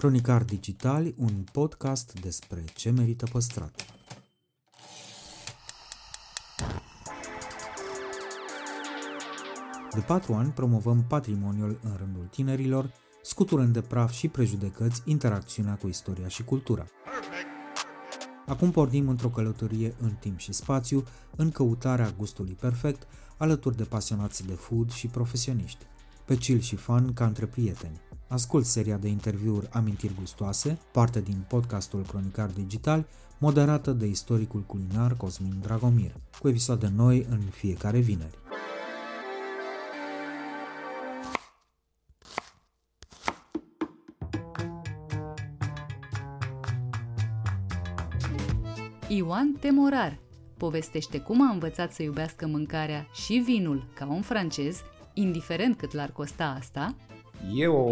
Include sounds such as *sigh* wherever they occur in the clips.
Cronicar Digital, un podcast despre ce merită păstrat. De patru ani promovăm patrimoniul în rândul tinerilor, scuturând de praf și prejudecăți interacțiunea cu istoria și cultura. Acum pornim într-o călătorie în timp și spațiu, în căutarea gustului perfect, alături de pasionați de food și profesioniști, pe chill și fun ca între prieteni. Ascult seria de interviuri Amintiri Gustoase, parte din podcastul Cronicar Digital, moderată de istoricul culinar Cosmin Dragomir, cu episoade noi în fiecare vineri. Ioan Temorar povestește cum a învățat să iubească mâncarea și vinul ca un francez, indiferent cât l-ar costa asta. E o,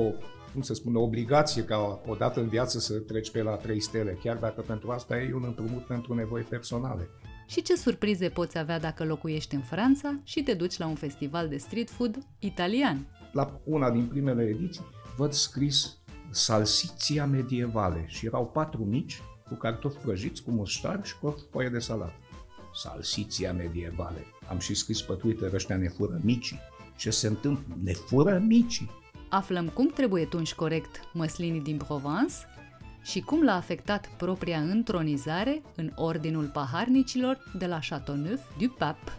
cum să spun, o obligație ca o dată în viață să treci pe la trei stele, chiar dacă pentru asta e un împrumut pentru nevoi personale. Și ce surprize poți avea dacă locuiești în Franța și te duci la un festival de street food italian. La una din primele ediții văd scris salsiția medievale și erau patru mici cu cartofi prăjiți, cu muștar și cu o foaie de salat. Salsiția medievale. Am și scris pe Twitter, ăștia ne fură micii. Ce se întâmplă? Ne fură micii. Aflăm cum trebuie tunși corect măslinii din Provence și cum l-a afectat propria întronizare în Ordinul Paharnicilor de la Châteauneuf-du-Pape.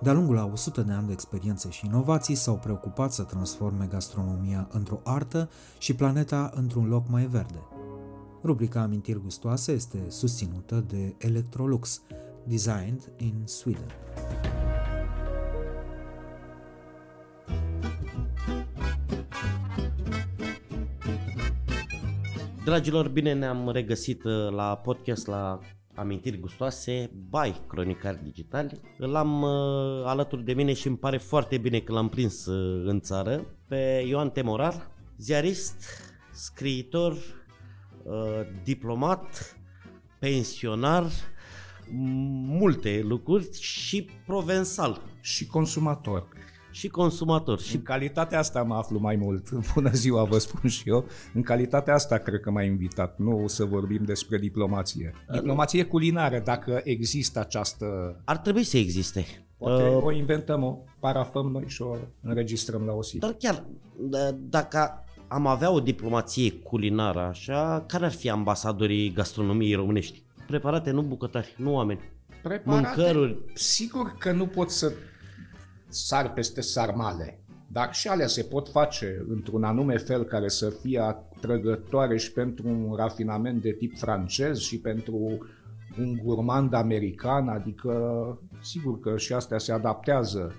De-a lungul a 100 de ani de experiențe și inovații s-au preocupat să transforme gastronomia într-o artă și planeta într-un loc mai verde. Rubrica Amintiri gustoase este susținută de Electrolux, designed in Sweden. Dragilor, bine ne-am regăsit uh, la podcast la amintiri gustoase by Cronicar Digitali. L-am uh, alături de mine și îmi pare foarte bine că l-am prins uh, în țară pe Ioan Temorar, ziarist, scriitor, uh, diplomat, pensionar, multe lucruri și provensal. Și consumator. Și consumator. Și în calitatea asta mă aflu mai mult. *laughs* Bună ziua, vă spun și eu. În calitatea asta cred că m-a invitat. Nu o să vorbim despre diplomație. Diplomație culinară, dacă există această... Ar trebui să existe. Poate uh, o inventăm, o parafăm noi și o înregistrăm la o zi. Dar chiar, d- dacă am avea o diplomație culinară așa, care ar fi ambasadorii gastronomiei românești? Preparate, nu bucătari, nu oameni. Preparate, Mâncăruri. Sigur că nu pot să sar peste sarmale, dar și alea se pot face într-un anume fel care să fie atrăgătoare și pentru un rafinament de tip francez și pentru un gurmand american, adică sigur că și astea se adaptează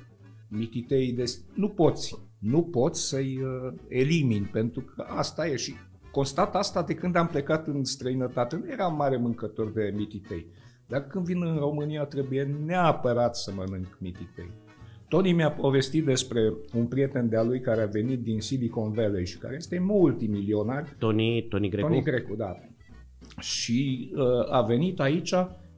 mititei de... Nu poți, nu poți să-i uh, elimini, pentru că asta e și constat asta de când am plecat în străinătate. Nu eram mare mâncător de mititei, dar când vin în România trebuie neapărat să mănânc mititei. Tony mi-a povestit despre un prieten de-a lui care a venit din Silicon Valley și care este multimilionar. Tony, Tony Grecu? Tony Grecu, da. Și uh, a venit aici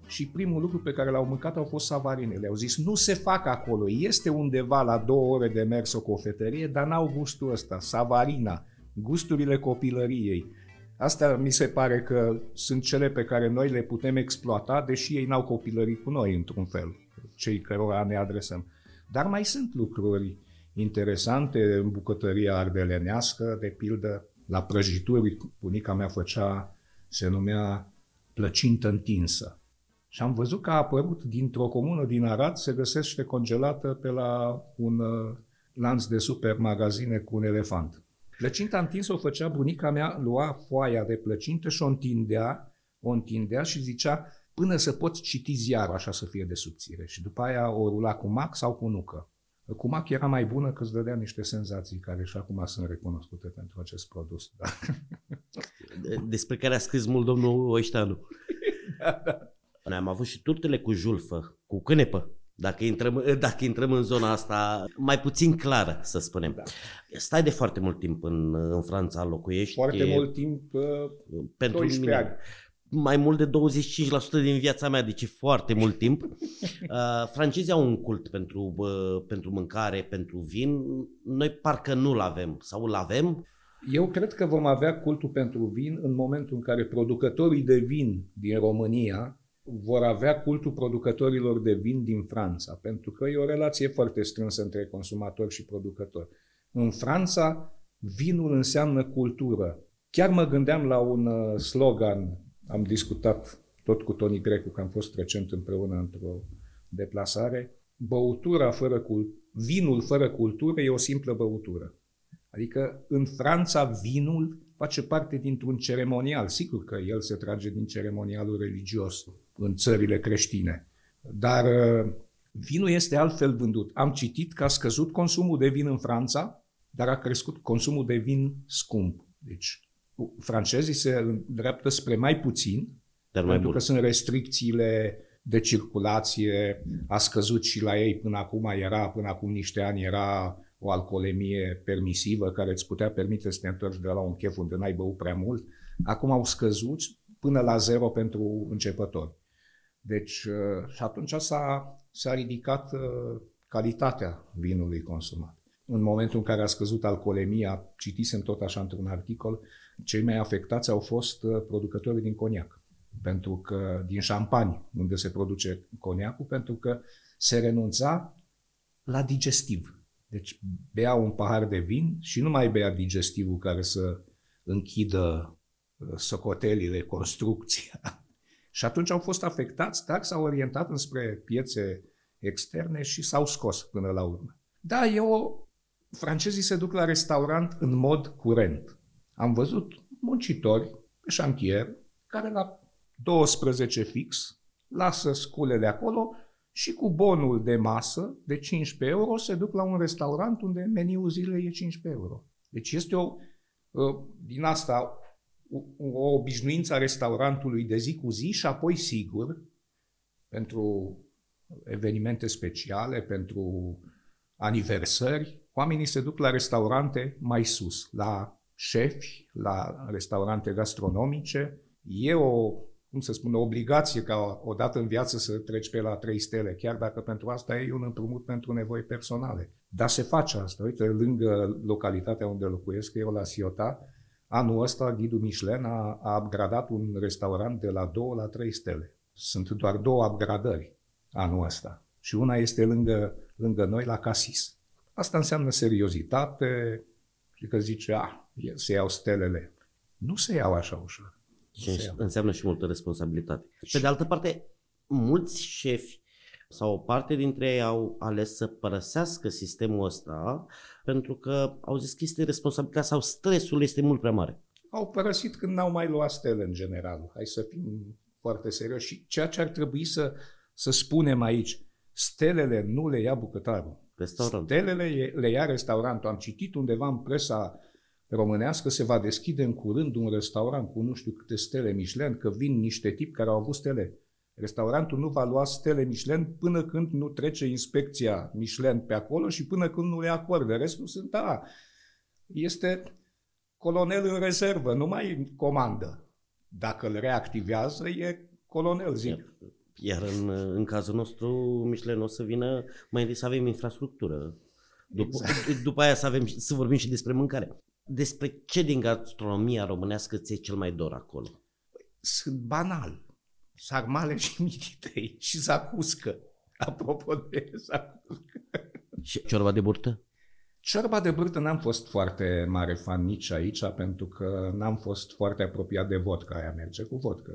și primul lucru pe care l-au mâncat au fost savarinele. Au zis, nu se fac acolo, este undeva la două ore de mers o cofetărie, dar n-au gustul ăsta, savarina, gusturile copilăriei. Asta mi se pare că sunt cele pe care noi le putem exploata, deși ei n-au copilărit cu noi, într-un fel, cei cărora ne adresăm. Dar mai sunt lucruri interesante în bucătăria ardelenească, de pildă, la prăjituri, bunica mea făcea, se numea plăcintă întinsă. Și am văzut că a apărut dintr-o comună din Arad, se găsește congelată pe la un uh, lanț de supermagazine cu un elefant. Plăcinta întinsă o făcea bunica mea, lua foaia de plăcintă și o întindea, o întindea și zicea până să poți citi ziarul așa să fie de subțire. Și după aia o rula cu mac sau cu nucă. Cu mac era mai bună că îți dădea niște senzații care și acum sunt recunoscute pentru acest produs. Da. *laughs* Despre care a scris mult domnul Oișteanu. *laughs* da, da. Noi am avut și turtele cu julfă, cu cânepă. Dacă intrăm, dacă intrăm în zona asta mai puțin clară, să spunem. Da. Stai de foarte mult timp în, în Franța, locuiești. Foarte mult timp, uh, pentru 12 mine. ani mai mult de 25% din viața mea, deci e foarte mult timp. *laughs* Uh, francezii au un cult pentru, uh, pentru mâncare, pentru vin. Noi parcă nu-l avem sau îl avem. Eu cred că vom avea cultul pentru vin în momentul în care producătorii de vin din România vor avea cultul producătorilor de vin din Franța, pentru că e o relație foarte strânsă între consumator și producător. În Franța, vinul înseamnă cultură. Chiar mă gândeam la un uh, slogan, am discutat tot cu Toni Grecu, că am fost recent împreună într-o deplasare, băutura fără cultură, vinul fără cultură e o simplă băutură. Adică în Franța vinul face parte dintr-un ceremonial. Sigur că el se trage din ceremonialul religios în țările creștine. Dar uh, vinul este altfel vândut. Am citit că a scăzut consumul de vin în Franța, dar a crescut consumul de vin scump. Deci francezii se îndreaptă spre mai puțin, dar mai pentru bun. că sunt restricțiile de circulație, a scăzut și la ei până acum era, până acum niște ani era o alcoolemie permisivă care îți putea permite să te întorci de la un chef unde n-ai băut prea mult. Acum au scăzut până la zero pentru începători. Deci, uh, și atunci s-a, s-a ridicat uh, calitatea vinului consumat. În momentul în care a scăzut alcoolemia, citisem tot așa într-un articol, cei mai afectați au fost uh, producătorii din coniac, pentru că din șampani, unde se produce coniacul, pentru că se renunța la digestiv. Deci bea un pahar de vin și nu mai bea digestivul care să închidă socotelile, construcția. *laughs* Și atunci au fost afectați, dar s-au orientat înspre piețe externe și s-au scos până la urmă. Da, eu, francezii se duc la restaurant în mod curent. Am văzut muncitori pe șantier care la 12 fix lasă sculele acolo și cu bonul de masă de 15 euro se duc la un restaurant unde meniul zilei e 15 euro. Deci este o, ă, din asta o obișnuință a restaurantului de zi cu zi și apoi, sigur, pentru evenimente speciale, pentru aniversări, oamenii se duc la restaurante mai sus, la șefi, la restaurante gastronomice. E o, cum să spun, o obligație ca o dată în viață să treci pe la trei stele, chiar dacă pentru asta e un împrumut pentru nevoi personale. Dar se face asta. Uite, lângă localitatea unde locuiesc, eu la Siota, Anul ăsta, ghidul Michelin a, a upgradat un restaurant de la 2 la 3 stele. Sunt doar două upgradări anul ăsta. Și una este lângă, lângă noi, la Casis. Asta înseamnă seriozitate și că zice, a, se iau stelele. Nu se iau așa ușor. Și înseamnă și multă responsabilitate. Pe de altă parte, mulți șefi sau o parte dintre ei au ales să părăsească sistemul ăsta pentru că au zis că este responsabilitatea sau stresul este mult prea mare. Au părăsit când n-au mai luat stele în general. Hai să fim foarte serioși. Și ceea ce ar trebui să, să spunem aici, stelele nu le ia bucătarul. Restaurant. Stelele le ia restaurantul. Am citit undeva în presa românească se va deschide în curând un restaurant cu nu știu câte stele Michelin, că vin niște tipi care au avut stele. Restaurantul nu va lua stele Michelin până când nu trece inspecția Michelin pe acolo și până când nu le acordă. Restul sunt, da, este colonel în rezervă, nu mai comandă. Dacă îl reactivează, e colonel, zic. Iar în, în cazul nostru, Michelin o să vină mai întâi să avem infrastructură. După, exact. după aia să, avem, să vorbim și despre mâncare. Despre ce din gastronomia românească ți-e cel mai dor acolo? Sunt banal sarmale și mititei și zacuscă. Apropo de zacuscă. Și ciorba de burtă? Ciorba de burtă n-am fost foarte mare fan nici aici, pentru că n-am fost foarte apropiat de vodka. Aia merge cu vodka.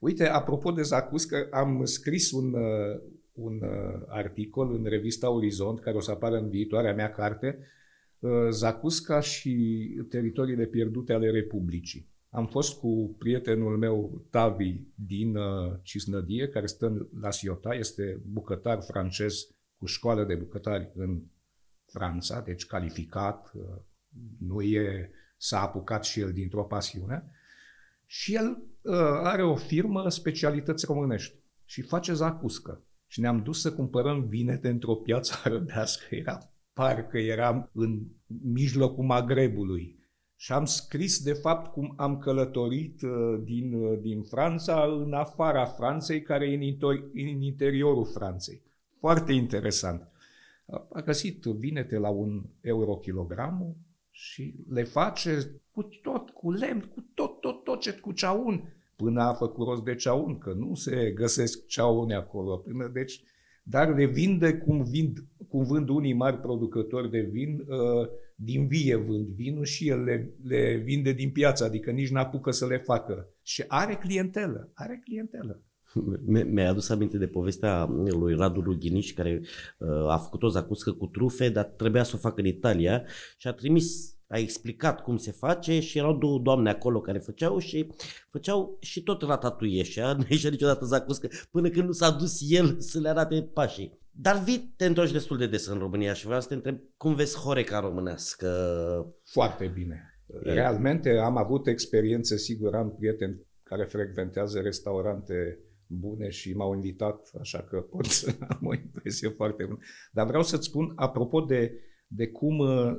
Uite, apropo de zacuscă, am scris un, uh, un uh, articol în revista Orizont, care o să apară în viitoarea mea carte, uh, Zacusca și teritoriile pierdute ale Republicii. Am fost cu prietenul meu, Tavi, din uh, Cisnădie, care stă la Siota, este bucătar francez cu școală de bucătari în Franța, deci calificat, uh, nu e, s-a apucat și el dintr-o pasiune. Și el uh, are o firmă specialități românești și face zacuscă. Și ne-am dus să cumpărăm vinete într-o piață *laughs* arăbească. Era, parcă eram în mijlocul Magrebului Și am scris, de fapt, cum am călătorit uh, din, uh, din Franța în afara Franței, care e în, inter- în interiorul Franței. Foarte interesant. A găsit vinete la un euro kilogramul și le face cu tot, cu lemn, cu tot, tot, tot ce cu ceaun, până a făcut rost de ceaun, că nu se găsesc ceaune acolo. Până, deci, dar le vinde cum, vind, cum vând unii mari producători de vin, uh, din vie vând vinul și el le, le vinde din piață, adică nici n-apucă să le facă. Și are clientelă, are clientelă. Mi-ai adus aminte de povestea lui Radu Rughiniș, care uh, a făcut o zacuscă cu trufe, dar trebuia să o facă în Italia și a trimis a explicat cum se face și erau două doamne acolo care făceau și făceau și tot ratatuieșa, *laughs* nu ieșea niciodată zacuscă, până când nu s-a dus el să le arate pașii. Dar vii, te întorci destul de des în România și vreau să te întreb cum vezi Horeca românească? Foarte bine. Realmente am avut experiențe, sigur, am prieteni care frecventează restaurante bune și m-au invitat, așa că pot să *laughs* am o impresie foarte bună. Dar vreau să-ți spun, apropo de, de cum uh,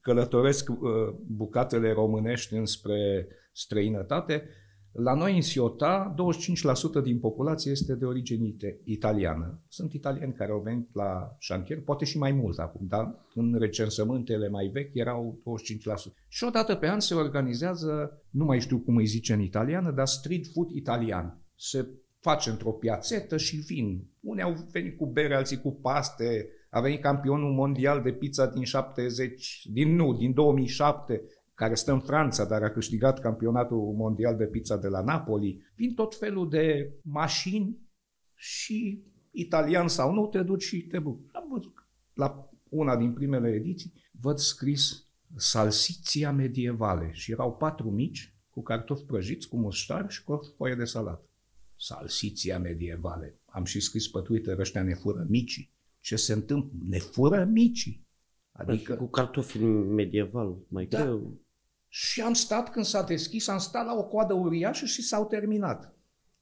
călătoresc uh, bucatele românești înspre străinătate, la noi în Siota, 25% din populație este de origine italiană. Sunt italieni care au venit la șantier, poate și mai mult acum, dar în recensământele mai vechi erau 25%. Și odată pe an se organizează, nu mai știu cum îi zice în italiană, dar street food italian. Se face într-o piațetă și vin. Unii au venit cu bere, alții cu paste. A venit campionul mondial de pizza din 70, din nu, din 2007, care stă în Franța, dar a câștigat campionatul mondial de pizza de la Napoli. Vin tot felul de mașini și italian sau nu, te duci și te bucuri. Am văzut la una din primele ediții, văd scris salsiția medievale și erau patru mici cu cartofi prăjiți, cu muștar și cu o foaie de salat. Salsiția medievale. Am și scris pe Twitter, ăștia ne fură micii. Ce se întâmplă? Ne fură micii. Adică... Cu cartofi medieval, mai da. greu. Și am stat, când s-a deschis, am stat la o coadă uriașă și s-au terminat.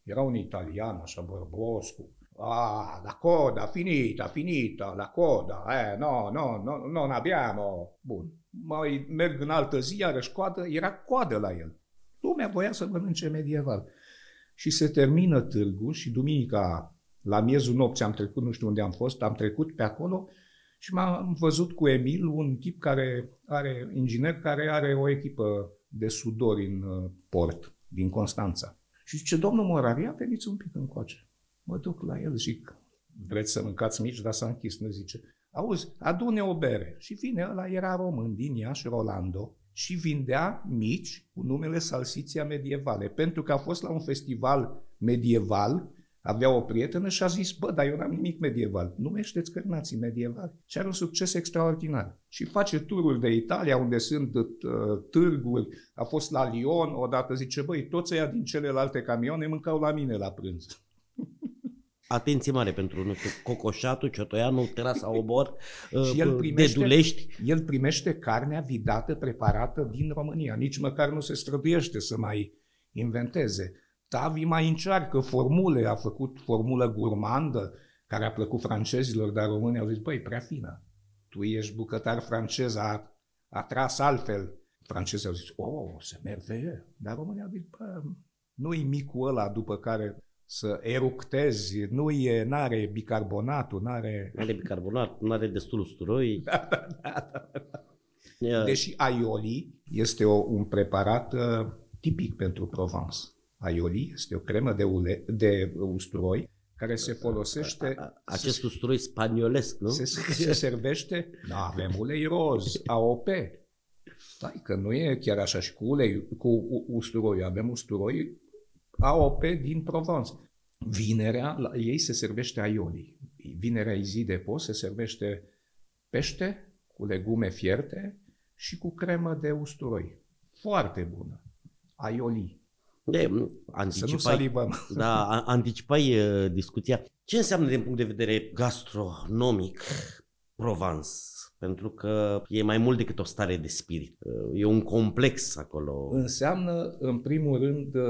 Era un italian, așa bărbos, cu Ah, la coda, finita, finita, la coda, eh, no, no, no, non abbiamo. Bun. Mai merg în altă zi, iarăși coadă, era coadă la el. Lumea voia să mănânce medieval. Și se termină târgul și duminica, la miezul nopții am trecut, nu știu unde am fost, am trecut pe acolo și m-am văzut cu Emil, un tip care are, inginer, care are o echipă de sudori în uh, port, din Constanța. Și zice, domnul Moravia, veniți un pic încoace. Mă duc la el, zic, vreți să mâncați mici, dar s-a închis. Nu zice, auzi, adune o bere. Și vine, ăla era român din Iași, Rolando, și vindea mici cu numele Salsiția Medievale, pentru că a fost la un festival medieval avea o prietenă și a zis, bă, dar eu n-am nimic medieval. Numește-ți cărnații medievali. Și are un succes extraordinar. Și face tururi de Italia, unde sunt uh, târguri. A fost la Lyon, odată zice, băi, toți ăia din celelalte camioane mâncau la mine la prânz. *laughs* Atenție mare pentru nu știu, Cocoșatul, Ciotoianu, Terasa Obor, *laughs* și el uh, primește, Dedulești. El primește carnea vidată, preparată din România. Nici măcar nu se străduiește să mai inventeze. Tavi mai încearcă formule, a făcut formulă gurmandă, care a plăcut francezilor, dar românii au zis, băi, prea fină. Tu ești bucătar francez, a, a tras altfel. Francezii au zis, oh, se merveille. Dar românii au zis, bă, nu-i micul ăla după care să eructezi, nu e, n-are bicarbonatul, n-are... *laughs* N-are bicarbonat, n-are destul usturoi. *laughs* Da, da, da, da. Deși aioli este o, un preparat uh, tipic pentru Provence aioli, este o cremă de, ule, de usturoi care se folosește... Acest usturoi spaniolesc, nu? Se, se servește, *laughs* da, avem ulei roz, AOP. Stai că nu e chiar așa și cu ulei, cu usturoi. Avem usturoi AOP din Provence. Vinerea, la ei se servește aioli. Vinerea zi de post se servește pește cu legume fierte și cu cremă de usturoi. Foarte bună. Aioli. De, anticipai, *laughs* da, anticipai uh, discuția. Ce înseamnă din punct de vedere gastronomic Provence? Pentru că e mai mult decât o stare de spirit. Uh, e un complex acolo. Înseamnă, în primul rând, uh,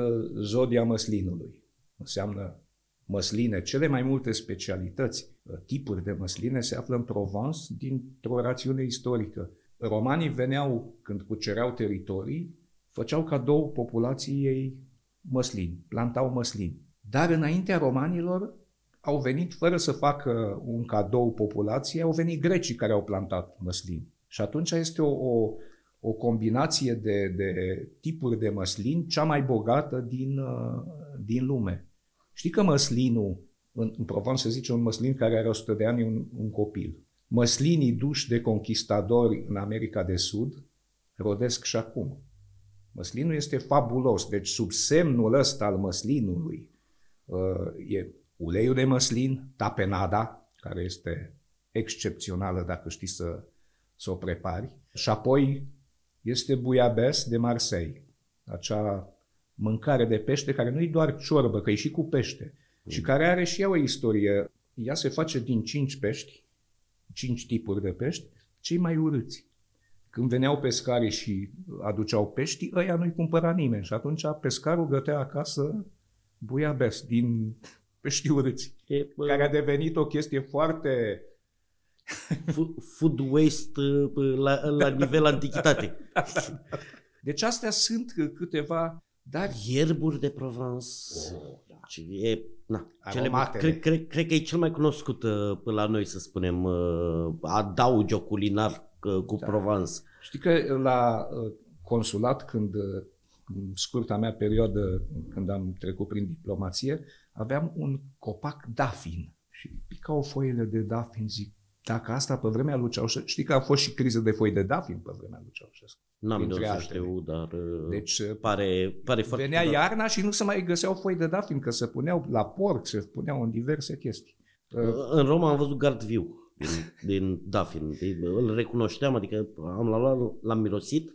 zodia măslinului. Înseamnă măsline, cele mai multe specialități, uh, tipuri de măsline se află în Provence dintr-o rațiune istorică. romanii veneau când cucereau teritorii, făceau cadou populației măslini, plantau măslini. Dar înaintea romanilor au venit, fără să facă un cadou populației, au venit grecii care au plantat măslini. Și atunci este o, o, o combinație de, de tipuri de măslin cea mai bogată din, uh, din lume. Știi că măslinul, în, în Provence se zice un măslin care are 100 de ani, un, un copil. Măslinii duși de conquistadori în America de Sud rodesc și acum. Măslinul este fabulos, deci sub semnul ăsta al măslinului uh, e uleiul de măslin, tapenada, care este excepțională dacă știi să, să o prepari, și apoi este buiabes de Marseille, acea mâncare de pește care nu e doar ciorbă, că e și cu pește, mm. și care are și ea o istorie. Ea se face din cinci pești, cinci tipuri de pești, cei mai urâți. Când veneau pescarii și aduceau pești, ăia nu-i cumpăra nimeni și atunci pescarul gătea acasă buiabes din *laughs* pești urâți, e, bă... care a devenit o chestie foarte *laughs* food waste la, la nivel antichitate. *laughs* Deci astea sunt câteva, dar... Ierburi de Provence. Oh, da. E, na, cele mai, cred, cred, cred că e cel mai cunoscut uh, la noi, să spunem, uh, adaugi culinar uh, cu da. Provence. Știi că la consulat, când în scurta mea perioadă, când am trecut prin diplomație, aveam un copac dafin și picau foile de dafin, zic, dacă asta pe vremea lui Ceaușescu, știi că a fost și criză de foi de dafin pe vremea lui Ceaușescu. N-am de să știu, dar uh, deci, uh, pare, pare foarte... Venea iarna și nu se mai găseau foi de dafin, că se puneau la porc, se puneau în diverse chestii. Uh, în Roma am văzut gard viu din, din dafin. Îl recunoșteam, adică am luat, l-am mirosit,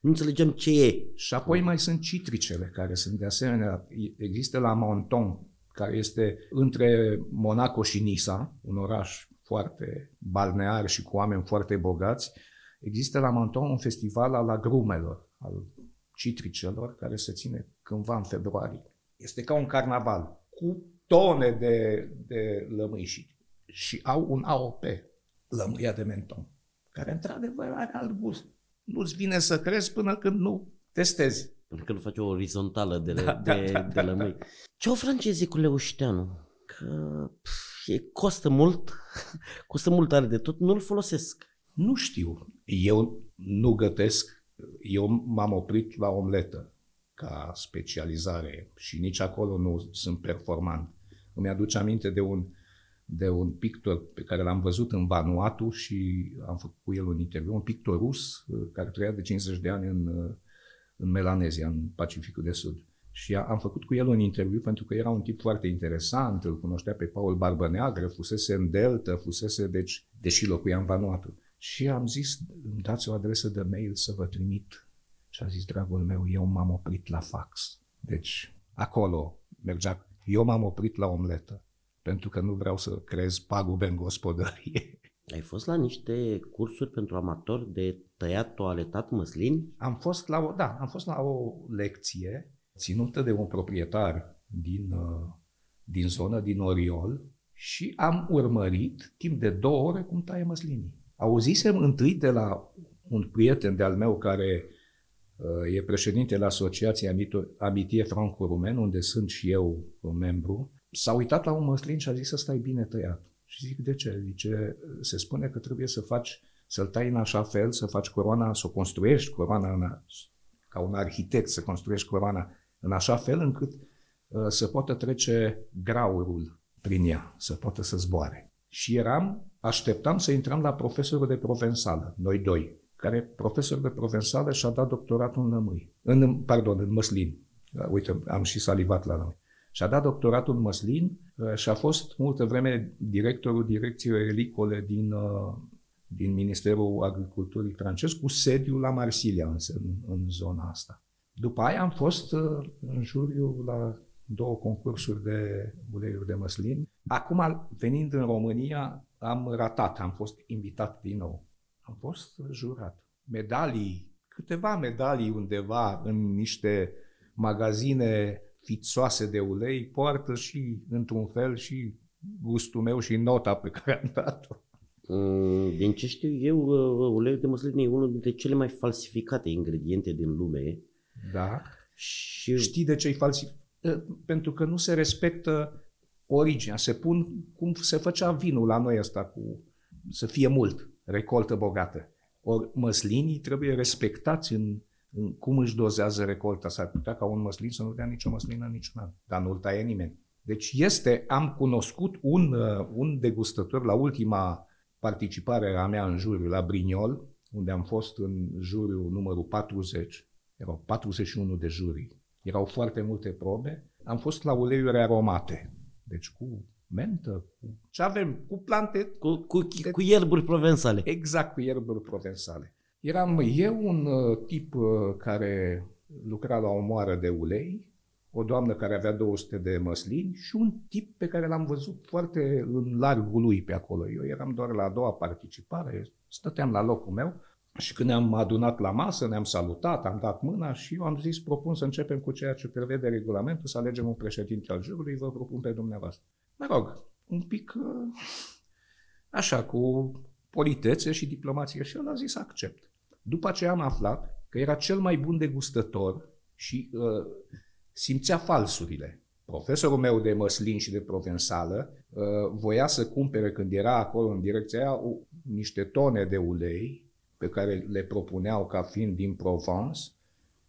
nu înțelegem ce e. Și apoi mai sunt citricele, care sunt de asemenea, există la Monton, care este între Monaco și Nisa, un oraș foarte balnear și cu oameni foarte bogați, există la Monton un festival al agrumelor, al citricelor, care se ține cândva în februarie. Este ca un carnaval, cu tone de, de lămâi și, și au un AOP, lămâia de menton, care într-adevăr are alt gust. Nu-ți vine să crezi până când nu testezi. Până când nu faci o orizontală de, da, de, da, da, de lămâi. Da, da. Ce au francezii cu leușteanul? Că pf, e, costă mult, *laughs* costă mult are de tot, nu-l folosesc. Nu știu. Eu nu gătesc, eu m-am oprit la omletă ca specializare și nici acolo nu sunt performant. Îmi aduce aminte de un, de un pictor pe care l-am văzut în Vanuatu și am făcut cu el un interviu, un pictor rus uh, care trăia de 50 de ani în, uh, în Melanezia, în Pacificul de Sud. Și am făcut cu el un interviu pentru că era un tip foarte interesant, îl cunoștea pe Paul Barbă Neagră, fusese în Delta, fusese, deci, deși locuia în Vanuatu. Și am zis, îmi dați o adresă de mail să vă trimit. Și a zis, dragul meu, eu m-am oprit la fax. Deci, acolo mergea, eu m-am oprit la omletă, pentru că nu vreau să creez pagube în gospodărie. Ai fost la niște cursuri pentru amatori de tăiat toaletat măslin? Am fost la o, da, am fost la o lecție ținută de un proprietar din, uh, din zonă, din Oriol, și am urmărit timp de două ore cum taie măslinii. Auzisem întâi de la un prieten de-al meu care uh, e președintele Asociației Amitie Franco-Rumen, unde sunt și eu un membru, s-a uitat la un măslin și a zis să stai bine tăiat. Și zic, de ce? Zice, se spune că trebuie să faci, să-l tai în așa fel, să faci coroana, să o construiești coroana în, ca un arhitect, să construiești coroana în așa fel încât uh, să poată trece graurul prin ea, să poată să zboare. Și eram, așteptam să intrăm la profesorul de provensală, noi doi, care profesor de provensală și-a dat doctoratul în lămâi, în, pardon, în măslin. Uh, uite, am și salivat la noi. Și-a dat doctoratul în măslin uh, și a fost multă vreme directorul direcției relicole din, din Ministerul Agriculturii francez cu sediul la Marsilia, în, în zona asta. După aia am fost uh, în juriu la două concursuri de uleiuri de măslin. Acum, venind în România, am ratat, am fost invitat din nou. Am fost jurat. Medalii, câteva medalii undeva în niște magazine fițoase de ulei, poartă și, într-un fel, și gustul meu și nota pe care am dat-o. Mm, din ce știu eu, uh, uleiul de măsline e unul dintre cele mai falsificate ingrediente din lume. Da. Și Știi de ce e falsificat? Pentru că nu se respectă originea. Se pun cum se făcea vinul la noi asta cu să fie mult, recoltă bogată. Ori măslinii trebuie respectați în, în cum își dozează recolta. S-ar putea ca un măslin să nu dea nicio măslină niciun an, dar nu-l taie nimeni. Deci este, am cunoscut un, uh, un degustător la ultima participare a mea în juriu la Brignol, unde am fost în juriu numărul 40, erau 41 de jurii, erau foarte multe probe, am fost la uleiuri aromate, deci cu mentă, cu ce avem, cu plante, cu, cu, cu ierburi provensale. exact cu ierburi provensale. Eram eu un uh, tip uh, care lucra la o moară de ulei, o doamnă care avea 200 de măslini și un tip pe care l-am văzut foarte în largul lui pe acolo. Eu eram doar la a doua participare, stăteam la locul meu și când ne-am adunat la masă, ne-am salutat, am dat mâna și eu am zis, propun să începem cu ceea ce prevede regulamentul, să alegem un președinte al jurului, vă propun pe dumneavoastră. Mă rog, un pic uh, așa, cu politețe și diplomație și el a zis accept. După ce am aflat că era cel mai bun degustător și uh, simțea falsurile. Profesorul meu de măslin și de provensală uh, voia să cumpere când era acolo în direcția aia o, niște tone de ulei pe care le propuneau ca fiind din Provence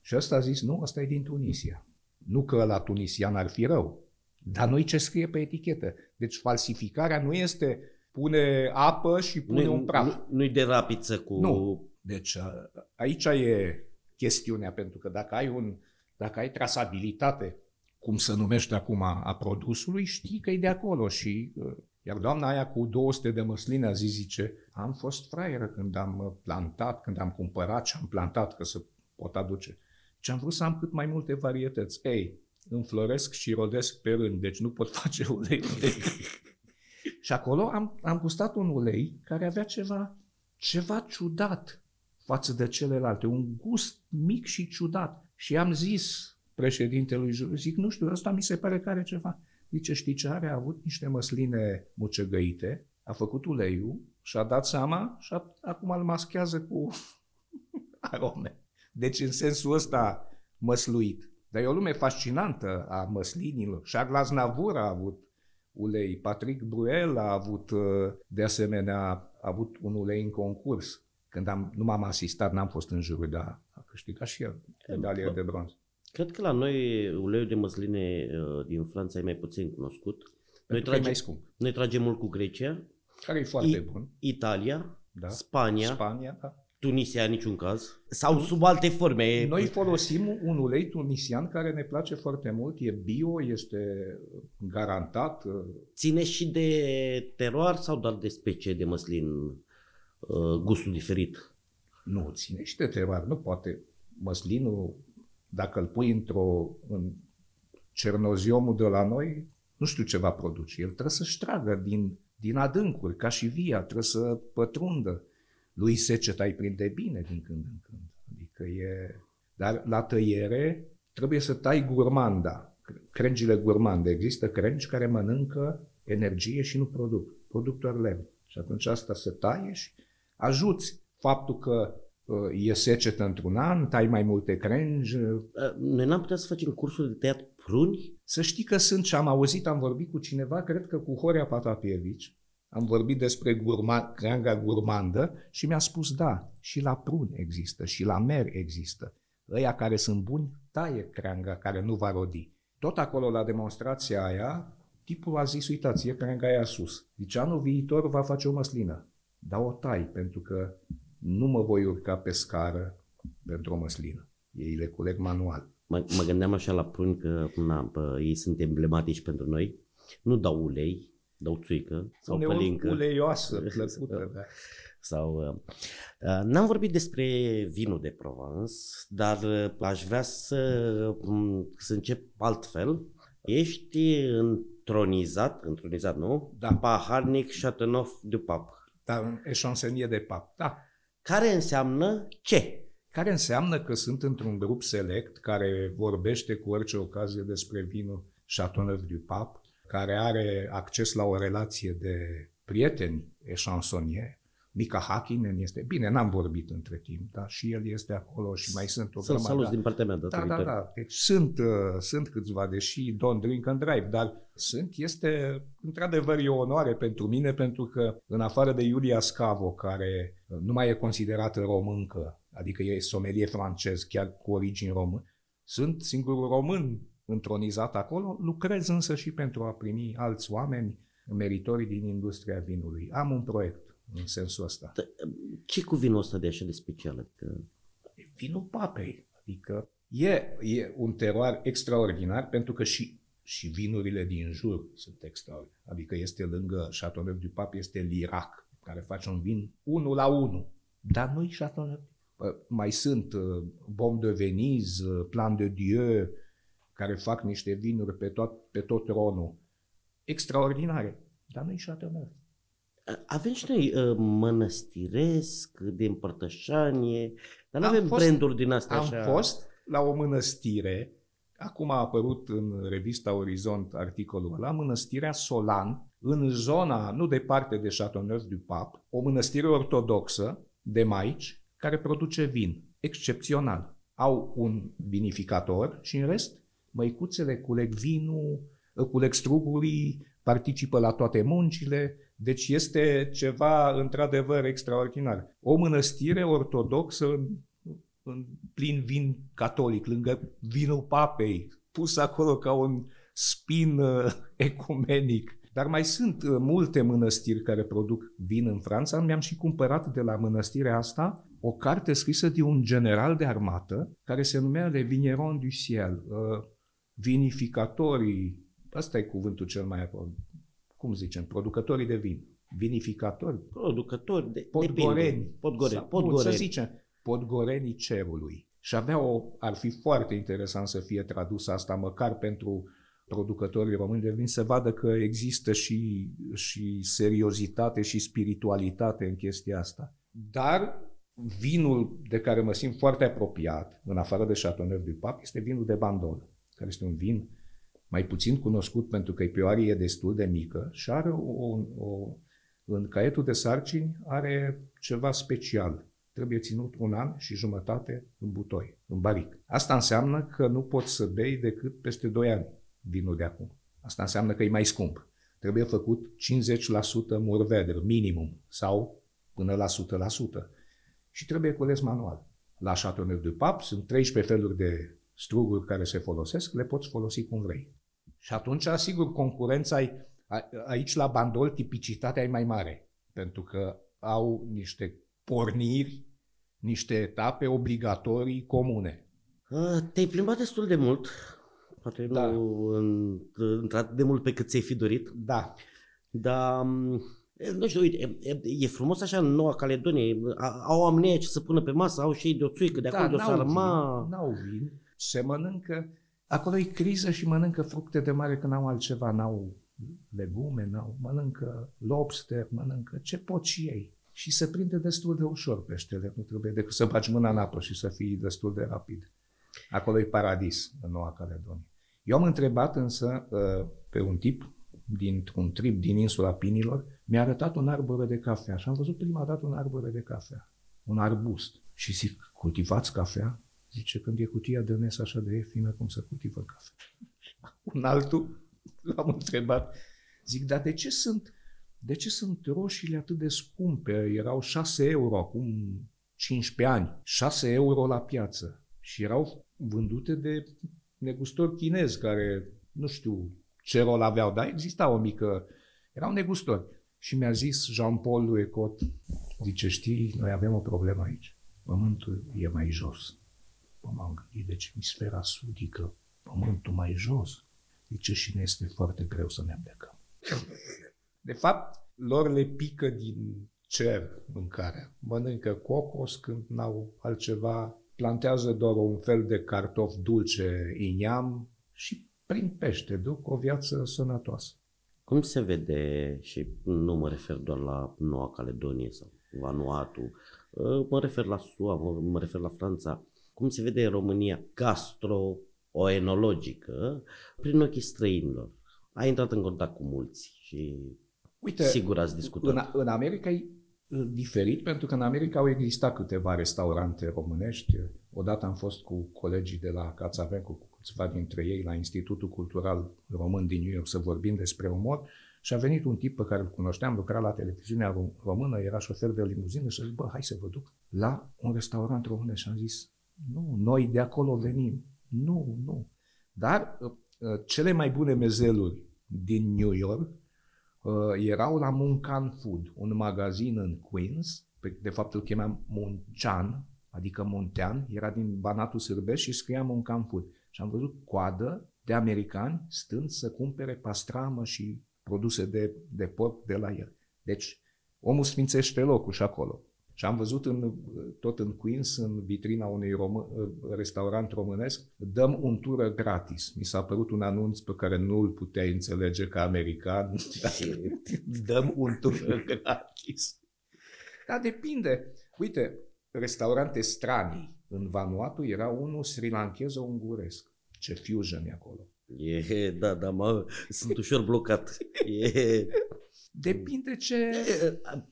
și ăsta a zis, nu, ăsta e din Tunisia. Nu că la tunisian ar fi rău, dar noi ce scrie pe etichetă? Deci falsificarea nu este pune apă și pune Nu, un praf. nu, nu-i de rapiță cu... Nu. Deci a- aici e chestiunea, pentru că dacă ai, un, dacă ai trasabilitate, cum se numește acum, a produsului, știi că e de acolo și uh, iar doamna aia cu 200 de măsline a zis, zice, am fost fraieră când am uh, plantat, când am cumpărat și am plantat că să pot aduce. Și am vrut să am cât mai multe varietăți. Ei, înfloresc și rodesc pe rând, deci nu pot *laughs* face ulei. și acolo am, am gustat un ulei care avea ceva, ceva ciudat față de celelalte, un gust mic și ciudat. Și am zis președintelui jur, zic, nu știu, ăsta mi se pare că are ceva. Zice, știi ce are? A avut niște măsline mucegăite, a făcut uleiul și a dat seama și a, acum îl maschează cu *laughs* arome. Deci în sensul ăsta măsluit. Dar e o lume fascinantă a măslinilor. Charles Aznavour a avut ulei, Patrick Bruel a avut uh, de asemenea a avut un ulei în concurs. Când am, nu m-am asistat, n-am fost în jurul, dar a câștigat și el medalie de bronz. Cred că la noi uleiul de măsline uh, din Franța e mai puțin cunoscut. Noi, Pentru că e mai tragem, scump. noi tragem mult cu Grecia, Care e foarte I- bun. Italia, Da. Spania, Spania, da. Tunisia în niciun caz, sau sub alte forme. Noi folosim un ulei tunisian care ne place foarte mult, e bio, este garantat. uh, Ține și de teroar sau doar de specie de măslin uh, gustul diferit? Nu, ține și de terroar, nu poate. Măslinul, dacă îl pui într-o, în cernoziomul de la noi, nu știu ce va produce. El trebuie să-și tragă din, din adâncuri, ca și via, trebuie să pătrundă. Lui seceta îi prinde bine din când în când. Adică e... Dar la tăiere trebuie să tai gurmanda, crengile gurmande. Există crengi care mănâncă energie și nu produc. Produc doar lemn. Și atunci asta se taie și ajuți faptul că uh, e secetă într-un an, tai mai multe crengi. uh, Uh, Noi n-am putea să facem cursuri de tăiat pruni? Să știi că sunt și am auzit, am vorbit cu cineva, cred că cu Horea Patapievici, am vorbit despre gurma, creanga gurmandă și mi-a spus da, și la prun există, și la mer există. Ăia care sunt buni, taie creanga care nu va rodi. Tot acolo la demonstrația aia, tipul a zis, uitați, e creanga aia sus. Zice, anul viitor va face o măslină. Dar o tai, pentru că nu mă voi urca pe scară pentru o măslină. Ei le culeg manual. Mă, mă gândeam așa la pruni că na, bă, ei sunt emblematici pentru noi. Nu dau ulei, dau țuică sau Uneori pălincă. uleioasă, *laughs* plăcută. Da. Sau, uh, uh, n-am vorbit despre vinul de Provence, dar uh, aș vrea să, um, să încep altfel. Ești întronizat, întronizat, nu? Da. Paharnic Chateauneuf du Pape. Dar eșansenie de pap. Da. Care înseamnă ce? Care înseamnă că sunt într-un grup select care vorbește cu orice ocazie despre vinul Chateauneuf du Pape, care are acces la o relație de prieteni eșansonier. Mica Hakkinen este, bine, n-am vorbit între timp, dar și el este acolo și mai sunt o Să-l salut din partea mea, da, da, da. Deci sunt, uh, sunt câțiva, deși don't drink and drive, dar sunt, este, într-adevăr, e o onoare pentru mine, pentru că în afară de Iulia Scavo, care uh, nu mai e considerată româncă, adică e sommelier francez, chiar cu origini român, sunt singurul român întronizat acolo, lucrez însă și pentru a primi alți oameni meritorii din industria vinului. Am un proiect în sensul ăsta. Ce cu vinul ăsta de așa de special? Adică... Vinul papei. Adică e, e un teroar extraordinar pentru că și, și vinurile din jur sunt extraordinare. Adică este lângă Chateauneuf du Pape, este Lirac, care face un vin 1 la 1. Dar nu-i Chateauneuf. Mai sunt uh, Bom de Venise, uh, Plan de Dieu, care fac niște vinuri pe tot, pe tot tronul. Extraordinare. Dar nu-i Chateauneuf. Avem și noi uh, mănăstiresc, de împărtășanie, dar nu avem fost, branduri din astea am așa. Am fost la o mănăstire, acum a apărut în revista Orizont articolul ăla, mănăstirea Solan, în zona, nu departe de Chateauneuf du Pape, o mănăstire ortodoxă de maici, care produce vin, excepțional. Au un vinificator și în rest, măicuțele culeg vinul, culeg strugurii, participă la toate muncile, deci este ceva într-adevăr extraordinar. O mănăstire ortodoxă în, în plin vin catolic, lângă vinul papei, pus acolo ca un spin uh, *laughs* ecumenic. Dar mai sunt uh, multe mănăstiri care produc vin în Franța. Mi-am și cumpărat de la mănăstirea asta o carte scrisă de un general de armată care se numea Le Vigneron du Ciel, uh, vinificatorii, ăsta e cuvântul cel mai cum zicem, producătorii de vin, vinificatori, producători de podgoreni, podgoreni, podgoreni. să zicem, podgorenii cerului. Și avea o, ar fi foarte interesant să fie tradus asta, măcar pentru producătorii români de vin, să vadă că există și, și seriozitate și spiritualitate în chestia asta. Dar vinul de care mă simt foarte apropiat, în afară de Chateauneuf du Pape, este vinul de Bandol, care este un vin mai puțin cunoscut pentru că pe o arie destul de mică și are o, o, în caietul de sarcini are ceva special. Trebuie ținut un an și jumătate în butoi, în baric. Asta înseamnă că nu poți să bei decât peste 2 ani vinul de acum. Asta înseamnă că e mai scump. Trebuie făcut 50% murveder, minimum, sau până la 100%. Și trebuie cules manual. La Chateauneuf de Pape sunt 13 feluri de struguri care se folosesc, le poți folosi cum vrei. Și atunci, sigur, concurența e, aici la bandol, tipicitatea e mai mare, pentru că au niște porniri, niște etape obligatorii comune. Te-ai plimbat destul de mult, poate da. nu într-atât de mult pe cât ți-ai fi dorit. Da. Dar nu știu, uite, e frumos așa în Noua Caledonie, au oamenii ce să pună pe masă, au și ei de o țuică, de da, acolo de o sarma. N-au vin, se mănâncă Acolo e criză și mănâncă fructe de mare că n-au altceva, n-au legume, n-au, mănâncă lobster, mănâncă ce pot și ei. Și se prinde destul de ușor peștele, nu trebuie decât să bagi mâna în apă și să fii destul de rapid. Acolo e paradis, în Noua Caledonie. Eu am întrebat însă uh, pe un tip dintr-un trip din insula Pinilor, mi-a arătat un arbore de cafea și am văzut prima dată un arbore de cafea, un arbust. Și zic, cultivați cafea? Zice, când e cutia de nes așa de ieftină, cum să cultivă cafea? *laughs* Un altul l-am întrebat, zic, dar de ce sunt, de ce sunt roșiile atât de scumpe? Erau 6 euro acum 15 ani, 6 euro la piață și erau vândute de negustori chinezi care, nu știu ce rol aveau, dar exista o mică, erau negustori. Și mi-a zis Jean-Paul lui Ecot, zice, știi, noi avem o problemă aici. Pământul e mai jos. Mă m-am gândit, deci emisfera sudică, pământul mai jos. Zice, și ne este foarte greu să ne aplecăm. De fapt, lor le pică din cer mâncarea. Mănâncă cocos când n-au altceva, plantează doar un fel de cartof dulce iniam și prin pește duc o viață sănătoasă. Cum se vede, și nu mă refer doar la Noua Caledonie sau Vanuatu, mă refer la SUA, mă refer la Franța, cum se vede România gastro-oenologică prin ochii străinilor. A intrat în contact cu mulți și... Uite, Sigur ați discutat. În, în America e uh, diferit, pentru că în America au existat câteva restaurante românești. Odată am fost cu colegii de la Cațaven, cu câțiva dintre ei, la Institutul Cultural Român din New York să vorbim despre umor și a venit un tip pe care îl cunoșteam, lucra la televiziunea română, era șofer de limuzină și a zis, bă, hai să vă duc la un restaurant românesc. Și am zis, nu, noi de acolo venim. Nu, nu. Dar uh, uh, cele mai bune mezeluri din New York uh, erau la Muncan Food, un magazin în Queens, pe, de fapt îl chemeam Muncean, adică Muntean, era din Banatul Sârbesc și scria Muncan Food. Și am văzut coadă de americani stând să cumpere pastramă și produse de, de porc de la el. Deci, omul sfințește locul și acolo. Și am văzut în, tot în Queens, în vitrina unui român, restaurant românesc, dăm un tură gratis. Mi s-a părut un anunț pe care nu îl puteai înțelege ca american. *laughs* dăm un tură gratis. Dar depinde. Uite, restaurante stranii. În Vanuatu era unul sri lanchez-unguresc. Ce fusion e acolo. E, da, da, mă, sunt ușor blocat. E... Depinde ce...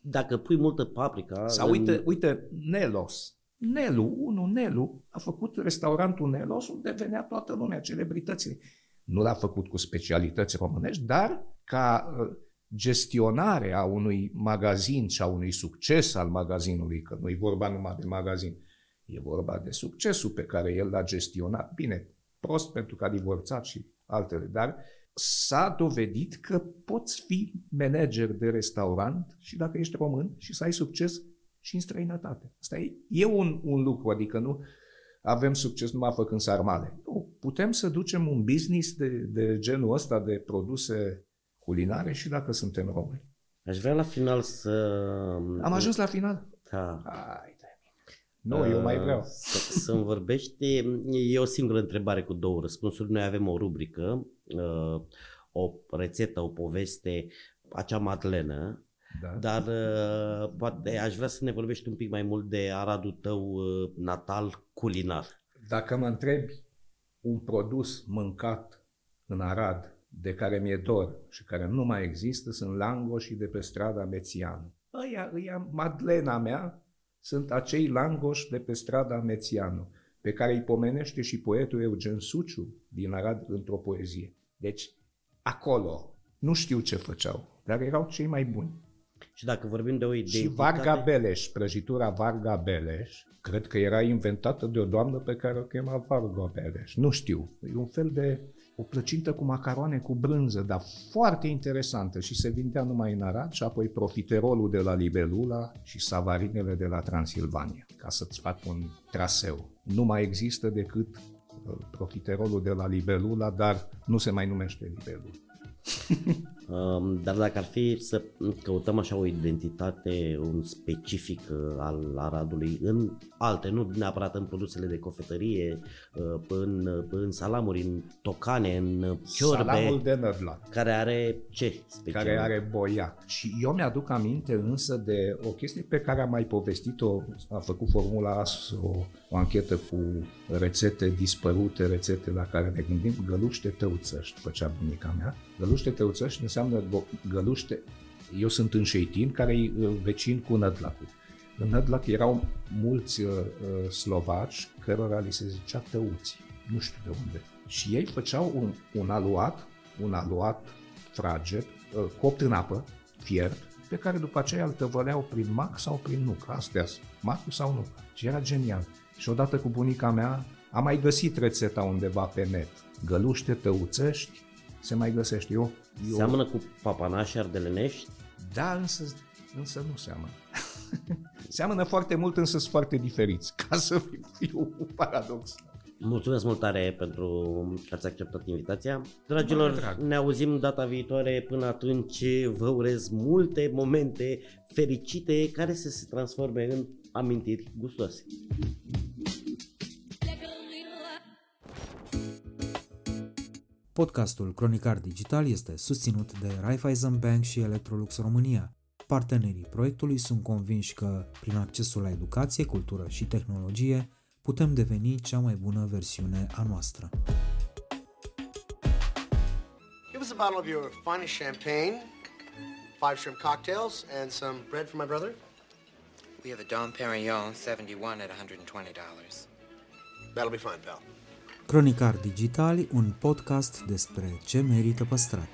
Dacă pui multă paprika... Sau uite, uite, Nelos. Nelu, unul Nelu, a făcut restaurantul Nelos unde venea toată lumea, celebritățile. Nu l-a făcut cu specialități românești, dar ca uh, gestionare a unui magazin și a unui succes al magazinului, că nu e vorba numai de magazin, e vorba de succesul pe care el l-a gestionat. Bine, prost pentru că a divorțat și altele, dar s-a dovedit că poți fi manager de restaurant și dacă ești român și să ai succes și în străinătate. Asta e, e un, un lucru, adică nu avem succes numai făcând sarmale. Nu, putem să ducem un business de, de genul ăsta de produse culinare și dacă suntem români. Aș vrea la final să... Am ajuns la final? Da. Hai, nu, uh, eu mai vreau. Să, să-mi vorbești, e o singură întrebare cu două răspunsuri. Noi avem o rubrică, uh, o rețetă, o poveste, acea madlenă, da. dar uh, poate aș vrea să ne vorbești un pic mai mult de Aradul tău uh, natal culinar. Dacă mă întrebi un produs mâncat în Arad de care mi-e dor și care nu mai există, sunt langoșii de pe strada Mețianu. Aia, aia, madlena mea, sunt acei langoși de pe strada Mețianu, pe care îi pomenește și poetul Eugen Suciu din Arad într-o poezie. Deci, acolo, nu știu ce făceau, dar erau cei mai buni. Și dacă vorbim de o identitate... Și Varga Beleș, prăjitura Varga Beleș, cred că era inventată de o doamnă pe care o chema Varga Beleș. Nu știu, e un fel de o plăcintă cu macaroane cu brânză, dar foarte interesantă și se vindea numai în Arad și apoi profiterolul de la Libelula și savarinele de la Transilvania, ca să-ți fac un traseu. Nu mai există decât uh, profiterolul de la Libelula, dar nu se mai numește Libelula. *laughs* Dar dacă ar fi să căutăm așa o identitate, un specific uh, al Aradului în alte, nu neapărat în produsele de cofetărie, uh, în, în salamuri, în tocane, în ciorbe. Salamul de Nădla. Care are ce special? Care are boia. Și eu mi-aduc aminte însă de o chestie pe care am mai povestit-o, a făcut Formula AS o, o anchetă cu rețete dispărute, rețete la care ne gândim, găluște tăuțăști, făcea bunica mea. Găluște tăuțăști înseamnă găluște. Eu sunt în Șeitin, care e uh, vecin cu Nădlacul. În Nădlac erau mulți uh, uh, slovaci cărora li se zicea tăuți. Nu știu de unde. Și ei făceau un, un aluat, un aluat fraged, uh, copt în apă, fiert, pe care după aceea îl tăvăleau prin mac sau prin nuc. Astea macul sau nuc. Și era genial. Și odată cu bunica mea am mai găsit rețeta undeva pe net. Găluște tăuțești, se mai găsește. Eu, eu... Seamănă cu papanași ardelenești? Da, însă, însă nu seamănă. *laughs* seamănă foarte mult, însă sunt foarte diferiți, ca să fiu un paradox. Mulțumesc mult tare pentru că ați acceptat invitația. Dragilor, drag. ne auzim data viitoare. Până atunci vă urez multe momente fericite care să se transforme în amintiri gustoase. Podcastul Cronicar Digital este susținut de Raiffeisen Bank și Electrolux România. Partenerii proiectului sunt convinși că, prin accesul la educație, cultură și tehnologie, putem deveni cea mai bună versiune a noastră. Give us a bottle of your finest champagne, five shrimp cocktails and some bread for my brother. We have a Dom Perignon 71 at $120. That'll be fine, pal. Cronicar Digitali, un podcast despre ce merită păstrat.